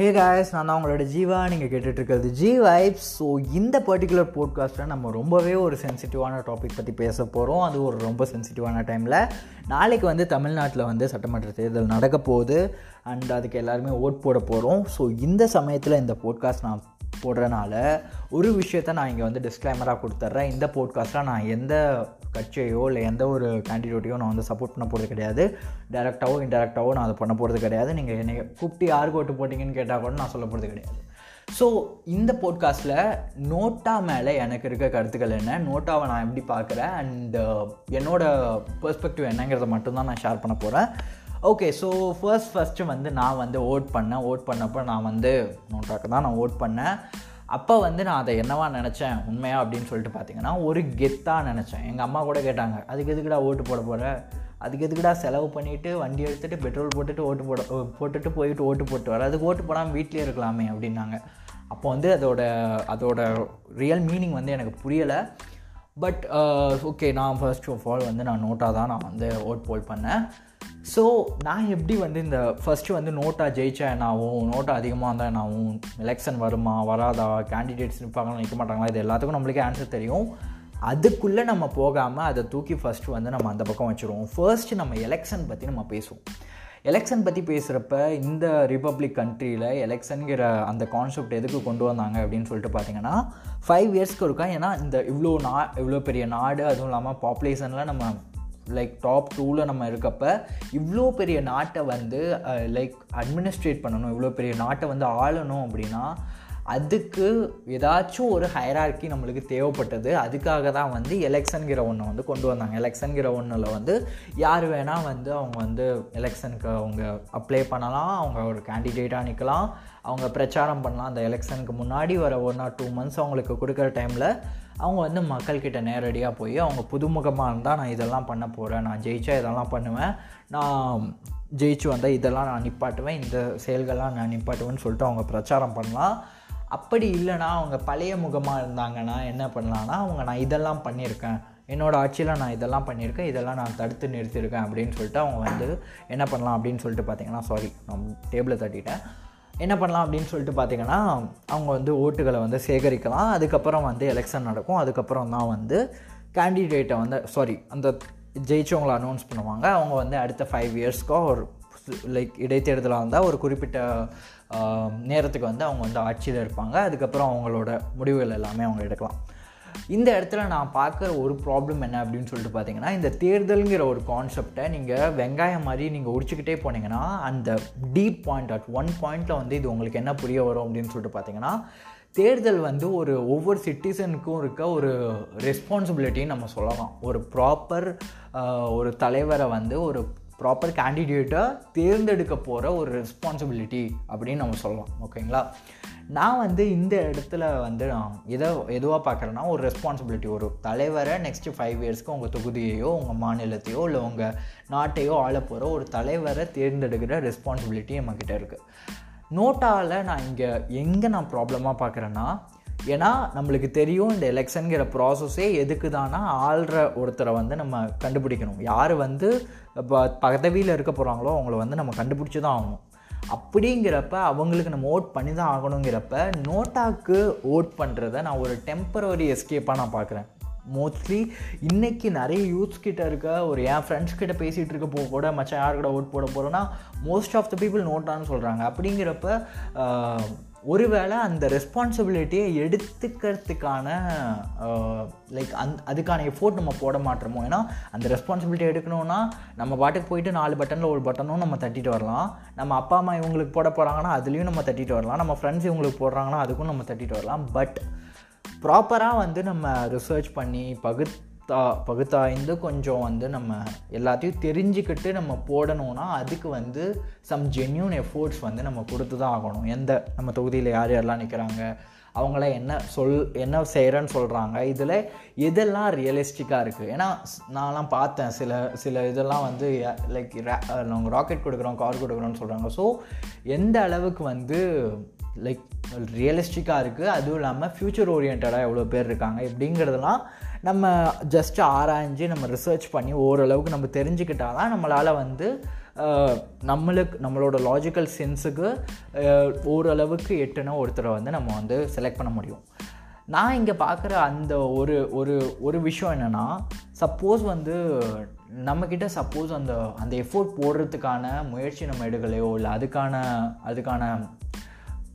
Hey guys நான் தான் உங்களோட ஜீவா. நீங்கள் கேட்டுட்ருக்கிறது ஜி வைப்ஸ் ஸோ இந்த பர்டிகுலர் போட்காஸ்ட்டில் நம்ம ரொம்பவே ஒரு சென்சிட்டிவான டாபிக் பற்றி பேச போகிறோம் அது ஒரு ரொம்ப சென்சிட்டிவான டைமில் நாளைக்கு வந்து தமிழ்நாட்டில் வந்து சட்டமன்ற தேர்தல் நடக்க போகுது. அண்ட் அதுக்கு எல்லாருமே ஓட் போட போகிறோம் ஸோ இந்த சமயத்தில் இந்த போட்காஸ்ட் நான் போடுறனால ஒரு விஷயத்த நான் இங்கே வந்து டிஸ்க்ளைமராக கொடுத்துட்றேன் இந்த போட்காஸ்ட்டில் நான் எந்த கட்சியோ இல்லை எந்த ஒரு கேண்டிடேட்டையோ நான் வந்து சப்போர்ட் பண்ண போகிறது கிடையாது. டேரெக்டாவோ இன்டெரக்டாகவோ நான் அதை பண்ண போகிறது கிடையாது. நீங்கள் என்னை கூப்பிட்டு யாருக்கு ஓட்டு போட்டிங்கன்னு கேட்டால் கூட நான் சொல்ல போகிறது கிடையாது. ஸோ இந்த போட்காஸ்ட்டில் நோட்டா மேலே எனக்கு இருக்க கருத்துக்கள் என்ன? நோட்டாவை நான் எப்படி பார்க்குறேன்? அண்ட் uh, என்னோட பெர்ஸ்பெக்டிவ் என்னங்கிறத மட்டும்தான் நான் ஷேர் பண்ண போகிறேன் ஓகே ஸோ ஃபர்ஸ்ட் ஃபஸ்ட்டு வந்து நான் வந்து ஓட் பண்ணேன். ஓட் பண்ணப்போ நான் வந்து நோட்டாக்கு தான் நான் ஓட் பண்ணேன். அப்போ வந்து நான் அதை என்னவா நினச்சேன்? உண்மையா அப்படின்னு சொல்லிட்டு பார்த்தீங்கன்னா ஒரு கெத்தாக நினச்சேன். எங்கள் அம்மா கூட கேட்டாங்க அதுக்கு எதுக்குடா ஓட்டு போட போகிற அதுக்கு எதுக்குடா செலவு பண்ணிவிட்டு வண்டி எடுத்துகிட்டு பெட்ரோல் போட்டுட்டு ஓட்டு போட போட்டுட்டு போயிட்டு ஓட்டு போட்டு வர? அதுக்கு ஓட்டு போடாமல் வீட்டிலே இருக்கலாமே அப்படின்னாங்க. அப்போ வந்து அதோட அதோட ரியல் மீனிங் வந்து எனக்கு புரியலை. பட் ஓகே uh, நான் ஃபர்ஸ்ட் ஆஃப் ஆல் வந்து நான் நோட்டாக தான் நான் வந்து ஓட் போல் பண்ணேன். ஸோ நான் எப்படி வந்து இந்த ஃபஸ்ட்டு வந்து நோட்டா ஜெயிச்சா என்னாகும்? நோட்டா அதிகமாக இருந்தால் என்னாகும்? எலெக்ஷன் வருமா? வராதா? கேண்டிடேட்ஸ் நிற்பாங்களா நிற்க மாட்டாங்களா? இது எல்லாத்துக்கும் நம்மளுக்கே ஆன்சர் தெரியும். அதுக்குள்ளே நம்ம போகாமல் அதை தூக்கி ஃபஸ்ட்டு வந்து நம்ம அந்த பக்கம் வச்சுருவோம். ஃபர்ஸ்ட் நம்ம எலெக்ஷன் பற்றி நம்ம பேசுவோம். எலெக்ஷன் பற்றி பேசுகிறப்ப இந்த ரிப்பப்ளிக் கண்ட்ரியில் எலெக்ஷனுங்கிற அந்த கான்செப்ட் எதுக்கு கொண்டு வந்தாங்க அப்படின்னு சொல்லிட்டு பார்த்தீங்கன்னா ஃபைவ் இயர்ஸ்க்கு இருக்கா ஏன்னா இந்த இவ்வளோ நா இவ்வளோ பெரிய நாடு அதுவும் இல்லாமல் பாப்புலேஷனில் நம்ம லைக் டாப் டூவில் நம்ம இருக்கப்ப இவ்வளோ பெரிய நாட்டை வந்து லைக் அட்மினிஸ்ட்ரேட் பண்ணணும் இவ்வளோ பெரிய நாட்டை வந்து ஆளணும் அப்படின்னா அதுக்கு ஏதாச்சும் ஒரு ஹைரார்க்கி நம்மளுக்கு தேவைப்பட்டது. அதுக்காக தான் வந்து எலெக்ஷனுங்கிற ஒன்று வந்து கொண்டு வந்தாங்க. எலெக்ஷனுங்கிற ஒன்றில் வந்து யார் வேணால் வந்து அவங்க வந்து எலெக்ஷனுக்கு அவங்க அப்ளை பண்ணலாம். அவங்க ஒரு கேண்டிடேட்டாக நிற்கலாம் அவங்க பிரச்சாரம் பண்ணலாம். அந்த எலெக்ஷனுக்கு முன்னாடி வர ஒன் ஆர் டூ மந்த்ஸ் அவங்களுக்கு கொடுக்குற டைமில் அவங்க வந்து மக்கள்கிட்ட நேரடியாக போய் அவங்க புதுமுகமாக இருந்தால் நான் இதெல்லாம் பண்ண போகிறேன் நான் ஜெயிச்சா இதெல்லாம் பண்ணுவேன். நான் ஜெயிச்சு வந்தால் இதெல்லாம் நான் நிப்பாட்டுவேன். இந்த செயல்கள்லாம் நான் நிப்பாட்டுவேன்னு சொல்லிட்டு அவங்க பிரச்சாரம் பண்ணலாம். அப்படி இல்லைனா அவங்க பழைய முகமாக இருந்தாங்கன்னா என்ன பண்ணலான்னா அவங்க நான் இதெல்லாம் பண்ணியிருக்கேன். என்னோடய ஆட்சியில் நான் இதெல்லாம் பண்ணியிருக்கேன். இதெல்லாம் நான் தடுத்து நிறுத்தியிருக்கேன் அப்படின்னு சொல்லிட்டு அவங்க வந்து என்ன பண்ணலாம் அப்படின்னு சொல்லிட்டு பார்த்தீங்கன்னா சாரி நான் டேபிளை தட்டிட்டேன். என்ன பண்ணலாம் அப்படின்னு சொல்லிட்டு பார்த்தீங்கன்னா அவங்க வந்து ஓட்டுகளை வந்து சேகரிக்கலாம். அதுக்கப்புறம் வந்து எலெக்ஷன் நடக்கும். அதுக்கப்புறம் தான் வந்து கேண்டிடேட்டை வந்து சாரி அந்த ஜெயிச்சவங்களை அனௌன்ஸ் பண்ணுவாங்க. அவங்க வந்து அடுத்த ஃபைவ் இயர்ஸ்க்கோ ஒரு லைக் இடைத்தேர்தலாக இருந்தால் ஒரு குறிப்பிட்ட நேரத்துக்கு வந்து அவங்க வந்து ஆட்சியில் இருப்பாங்க. அதுக்கப்புறம் அவங்களோட முடிவுகள் எல்லாமே அவங்க எடுக்கலாம். இந்த இடத்துல நான் பார்க்குற ஒரு ப்ராப்ளம் என்ன அப்படின்னு சொல்லிட்டு பார்த்தீங்கன்னா இந்த தேர்தலுங்கிற ஒரு கான்செப்டை நீங்கள் வெங்காயம் மாதிரி நீங்கள் உடிச்சிக்கிட்டே போனீங்கன்னா அந்த டீப் பாயிண்ட் அட் ஒன் பாயிண்டில் வந்து இது உங்களுக்கு என்ன புரிய வரும் அப்படின்னு சொல்லிட்டு பார்த்தீங்கன்னா தேர்தல் வந்து ஒரு ஒவ்வொரு சிட்டிசனுக்கும் இருக்க ஒரு ரெஸ்பான்சிபிலிட்டின்னு நம்ம சொல்லலாம். ஒரு ப்ராப்பர் ஒரு தலைவரை வந்து ஒரு ப்ராப்பர் கேண்டிடேட்டை தேர்ந்தெடுக்க போகிற ஒரு ரெஸ்பான்சிபிலிட்டி அப்படின்னு நம்ம சொல்லலாம். ஓகேங்களா? நான் வந்து இந்த இடத்துல வந்து நான் எதை எதுவாக பார்க்குறேன்னா ஒரு ரெஸ்பான்சிபிலிட்டி ஒரு தலைவரை நெக்ஸ்ட்டு ஃபைவ் இயர்ஸ்க்கு உங்கள் தொகுதியையோ உங்கள் மாநிலத்தையோ இல்லை உங்கள் நாட்டையோ ஆள போகிற ஒரு தலைவரை தேர்ந்தெடுக்கிற ரெஸ்பான்சிபிலிட்டி நம்மக்கிட்ட இருக்குது நோட்டாவில் நான் இங்கே எங்கே நான் ப்ராப்ளமாக பார்க்குறேன்னா ஏன்னா நம்மளுக்கு தெரியும் இந்த எலெக்ஷனுங்கிற ப்ராசஸே எதுக்கு தானா ஆள்ற ஒருத்தரை வந்து நம்ம கண்டுபிடிக்கணும். யார் வந்து இப்போ பதவியில் இருக்க போகிறாங்களோ அவங்கள வந்து நம்ம கண்டுபிடிச்சி தான் ஆகணும். அப்படிங்கிறப்ப அவங்களுக்கு நம்ம ஓட் பண்ணி தான் ஆகணுங்கிறப்ப நோட்டாக்கு ஓட் பண்ணுறத நான் ஒரு டெம்பரவரி எஸ்கேப்பாக நான் பார்க்குறேன் மோஸ்ட்லி இன்றைக்கி நிறைய யூத்ஸ் கிட்ட இருக்க ஒரு என் ஃப்ரெண்ட்ஸ் கிட்ட பேசிகிட்டு இருக்க போக கூட மச்சான் யார் கூட ஓட் போட போகிறோன்னா மோஸ்ட் ஆஃப் த பீப்புள் நோட்டான்னு சொல்கிறாங்க அப்படிங்கிறப்ப ஒருவேளை அந்த ரெஸ்பான்சிபிலிட்டியை எடுத்துக்கிறதுக்கான லைக் அந் அதுக்கான எஃபோர்ட் நம்ம போட மாட்டோமோ? ஏன்னா அந்த ரெஸ்பான்சிபிலிட்டி எடுக்கணும்னா நம்ம பாட்டுக்கு போயிட்டு நாலு பட்டனில் ஒரு பட்டனும் நம்ம தட்டிட்டு வரலாம். நம்ம அப்பா அம்மா இவங்களுக்கு போட போகிறாங்கன்னா அதுலேயும் நம்ம தட்டிட்டு வரலாம். நம்ம ஃப்ரெண்ட்ஸ் இவங்களுக்கு போடுறாங்கன்னா அதுக்கும் நம்ம தட்டிட்டு வரலாம். பட் ப்ராப்பராக வந்து நம்ம ரிசர்ச் பண்ணி பகுத் பகுத்தா பகுத்தாய்ந்து கொஞ்சம் வந்து நம்ம எல்லாத்தையும் தெரிஞ்சுக்கிட்டு நம்ம போடணும்னா அதுக்கு வந்து சம் ஜென்யூன் எஃபோர்ட்ஸ் வந்து நம்ம கொடுத்து தான் ஆகணும். எந்த நம்ம தொகுதியில் யார் யாரெல்லாம் நிற்கிறாங்க அவங்கள என்ன சொல் என்ன செய்கிறேன்னு சொல்கிறாங்க இதில் எதெல்லாம் ரியலிஸ்டிக்காக இருக்குது ஏன்னா நான்லாம் பார்த்தேன் சில சில இதெல்லாம் வந்து லைக் நாங்கள் ராக்கெட் கொடுக்குறோம் கார் கொடுக்குறோன்னு சொல்கிறாங்க ஸோ எந்த அளவுக்கு வந்து லைக் ரியலிஸ்டிக்காக இருக்குது அதுவும் இல்லாமல் ஃப்யூச்சர் ஓரியன்டாக எவ்வளோ பேர் இருக்காங்க? இப்படிங்கிறதெல்லாம் நம்ம ஜஸ்ட் ஆராய்ஞ்சு நம்ம ரிசர்ச் பண்ணி ஓரளவுக்கு நம்ம தெரிஞ்சுக்கிட்டால் தான் நம்மளால் வந்து நம்மளுக்கு நம்மளோட லாஜிக்கல் சென்ஸுக்கு ஓரளவுக்கு எட்டுன ஒருத்தரை வந்து நம்ம வந்து செலக்ட் பண்ண முடியும். நான் இங்கே பார்க்குற அந்த ஒரு ஒரு ஒரு விஷயம் என்னென்னா சப்போஸ் வந்து நம்மக்கிட்ட சப்போஸ் அந்த அந்த எஃபோர்ட் போடுறதுக்கான முயற்சி நம்ம எடுக்கலையோ இல்லை அதுக்கான அதுக்கான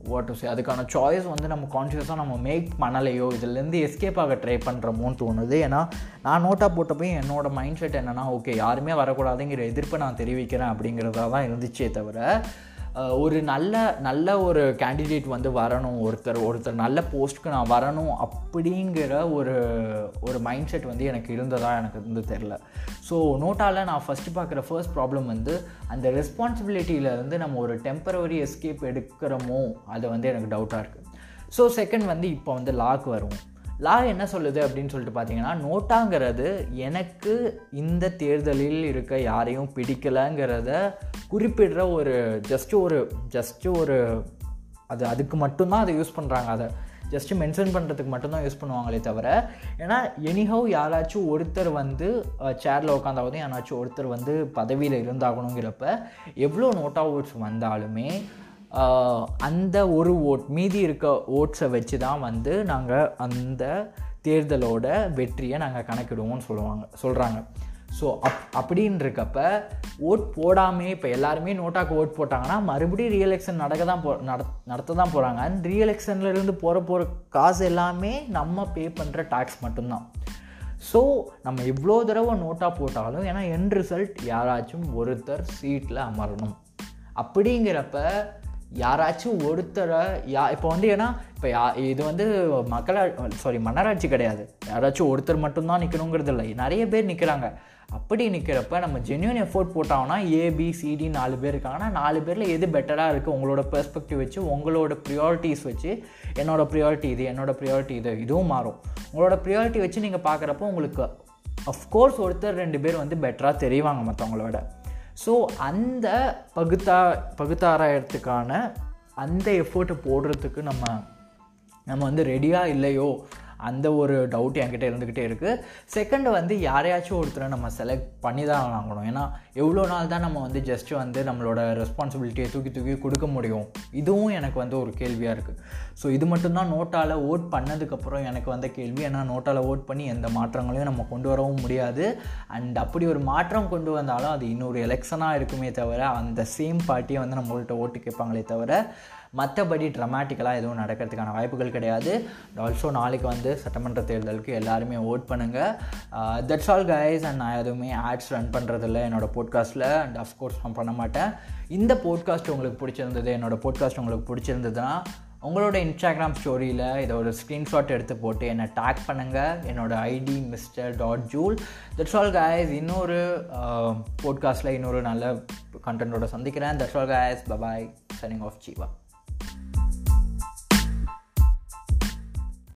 வாட் டு சே அதுக்கான சாய்ஸ் வந்து நம்ம கான்ஷியஸாக நம்ம மேக் பண்ணலையோ இதுலேருந்து எஸ்கேப் ஆக ட்ரை பண்ணுறோமோன்னு தோணுது. ஏன்னா நான் நோட்டாக போட்டப்பையும் என்னோட மைண்ட் செட் என்னென்னா ஓகே யாருமே வரக்கூடாதுங்கிற எதிர்ப்பை நான் தெரிவிக்கிறேன் அப்படிங்கிறதா தான் இருந்துச்சே தவிர ஒரு நல்ல நல்ல ஒரு கேண்டிடேட் வந்து வரணும். ஒருத்தர் ஒருத்தர் நல்ல போஸ்ட்டுக்கு நான் வரணும் அப்படிங்கிற ஒரு ஒரு மைண்ட் செட் வந்து எனக்கு இருந்ததா எனக்கு வந்து தெரில ஸோ நோட்டாவில் நான் ஃபஸ்ட்டு பார்க்குற ஃபர்ஸ்ட் ப்ராப்ளம் வந்து அந்த ரெஸ்பான்சிபிலிட்டியிலேருந்து நம்ம ஒரு டெம்பரவரி எஸ்கேப் எடுக்கிறோமோ அது வந்து எனக்கு டவுட்டாக இருக்குது ஸோ செகண்ட் வந்து இப்போ வந்து லாக் வரும் லா என்ன சொல்லுது அப்படின்னு சொல்லிட்டு பார்த்தீங்கன்னா நோட்டாங்கிறது எனக்கு இந்த தேர்தலில் இருக்க யாரையும் பிடிக்கலைங்கிறத குறிப்பிடுற ஒரு ஜஸ்ட்டு ஒரு ஜஸ்ட்டு ஒரு அது அதுக்கு மட்டும்தான் அதை யூஸ் பண்ணுறாங்க அதை ஜஸ்ட்டு மென்ஷன் பண்ணுறதுக்கு மட்டும்தான் யூஸ் பண்ணுவாங்களே தவிர ஏன்னா எனிஹவ் யாராச்சும் ஒருத்தர் வந்து சேரில் உட்காந்தாவதும் யாராச்சும் ஒருத்தர் வந்து பதவியில் இருந்தாகணுங்கிறப்ப எவ்வளோ நோட்டா ஓட்ஸ் வந்தாலுமே அந்த ஒரு ஓட் மீதி இருக்க ஓட்ஸை வச்சு தான் வந்து நாங்கள் அந்த தேர்தலோட வெற்றியை நாங்கள் கணக்கிடுவோம்னு சொல்லுவாங்க சொல்கிறாங்க ஸோ அப் அப்படின்றக்கப்ப ஓட் போடாமே இப்போ எல்லாருமே நோட்டாக்கு ஓட் போட்டாங்கன்னா மறுபடியும் ரீஎலெக்ஷன் நடக்க தான் போ நட நடத்த தான் போகிறாங்க அண்ட் ரீஎலெக்ஷன்லேருந்து போகிற போகிற காசு எல்லாமே நம்ம பே பண்ணுற டேக்ஸ் மட்டும்தான். ஸோ நம்ம எவ்வளோ தடவை நோட்டாக போட்டாலும் ஏன்னா என் ரிசல்ட் யாராச்சும் ஒருத்தர் சீட்டில் அமரணும். அப்படிங்கிறப்ப யாராச்சும் ஒருத்தரை யா இப்போ வந்து ஏன்னா இப்போ யா இது வந்து மக்களா சாரி மன்னராட்சி கிடையாது. யாராச்சும் ஒருத்தர் மட்டும்தான் நிற்கணுங்கிறது இல்லை நிறைய பேர் நிற்கிறாங்க அப்படி நிற்கிறப்ப நம்ம ஜென்யூன் எஃபோர்ட் போட்டோம்னா ஏபிசிடி நாலு பேர் இருக்காங்கன்னா நாலு பேரில் எது பெட்டராக இருக்குது உங்களோட பெர்ஸ்பெக்டிவ் வச்சு உங்களோட ப்ரியாரிட்டிஸ் வச்சு என்னோடய ப்ரியாரிட்டி இது என்னோடய ப்ரியாரிட்டி இது இதுவும் மாறும். உங்களோட ப்ரியாரிட்டி வச்சு நீங்கள் பார்க்குறப்போ உங்களுக்கு அஃப்கோர்ஸ் ஒருத்தர் ரெண்டு பேர் வந்து பெட்டராக தெரிவாங்க மற்றவங்களோட ஸோ அந்த பகுத்தா பகுத்தாராயத்துக்கான அந்த எஃபோர்ட்டை போடுறதுக்கு நம்ம நம்ம வந்து ரெடியாக இல்லையோ அந்த ஒரு டவுட் என்கிட்ட இருந்துக்கிட்டே இருக்குது செகண்ட் வந்து யாரையாச்சும் ஒருத்தரை நம்ம செலக்ட் பண்ணி தான் வாங்கணும் ஏன்னா எவ்வளோ நாள் தான் நம்ம வந்து ஜஸ்ட்டு வந்து நம்மளோட ரெஸ்பான்சிபிலிட்டியை தூக்கி தூக்கி கொடுக்க முடியும்? இதுவும் எனக்கு வந்து ஒரு கேள்வியாக இருக்குது ஸோ இது மட்டும்தான் நோட்டால் ஓட் பண்ணதுக்கப்புறம் எனக்கு வந்த கேள்வி. ஏன்னா நோட்டால் ஓட் பண்ணி எந்த மாற்றங்களையும் நம்ம கொண்டு வரவும் முடியாது. அண்ட் அப்படி ஒரு மாற்றம் கொண்டு வந்தாலும் அது இன்னொரு எலெக்ஷனாக இருக்குமே தவிர அந்த சேம் பார்ட்டியை வந்து நம்மள்கிட்ட ஓட்டு கேட்பாங்களே தவிர மற்றபடி ட்ரமாட்டிக்கலாக எதுவும் நடக்கிறதுக்கான வாய்ப்புகள் கிடையாது. ஆல்சோ நாளைக்கு வந்து சட்டமன்ற தேர்தலுக்கு எல்லாருமே ஓட் பண்ணுங்கள் தட்ஸ் ஆல் கைஸ் அண்ட் நான் எதுவுமே ஆட்ஸ் ரன் பண்ணுறதில்ல என்னோடய போட்காஸ்ட்டில் அண்ட் அஃப்கோர்ஸ் நான் பண்ண மாட்டேன். இந்த போட்காஸ்ட் உங்களுக்கு பிடிச்சிருந்தது என்னோடய போட்காஸ்ட் உங்களுக்கு பிடிச்சிருந்ததுன்னா உங்களோட இன்ஸ்டாகிராம் ஸ்டோரியில் இதை ஒரு ஸ்க்ரீன்ஷாட் எடுத்து போட்டு என்னை டேக் பண்ணுங்கள் என்னோடய ID mister dot joule that's all guys இன்னொரு uh, போட்காஸ்ட்டில் இன்னொரு நல்ல கண்டென்ட்டோட சந்திக்கிறேன். That's all guys bye bye signing off Jeeva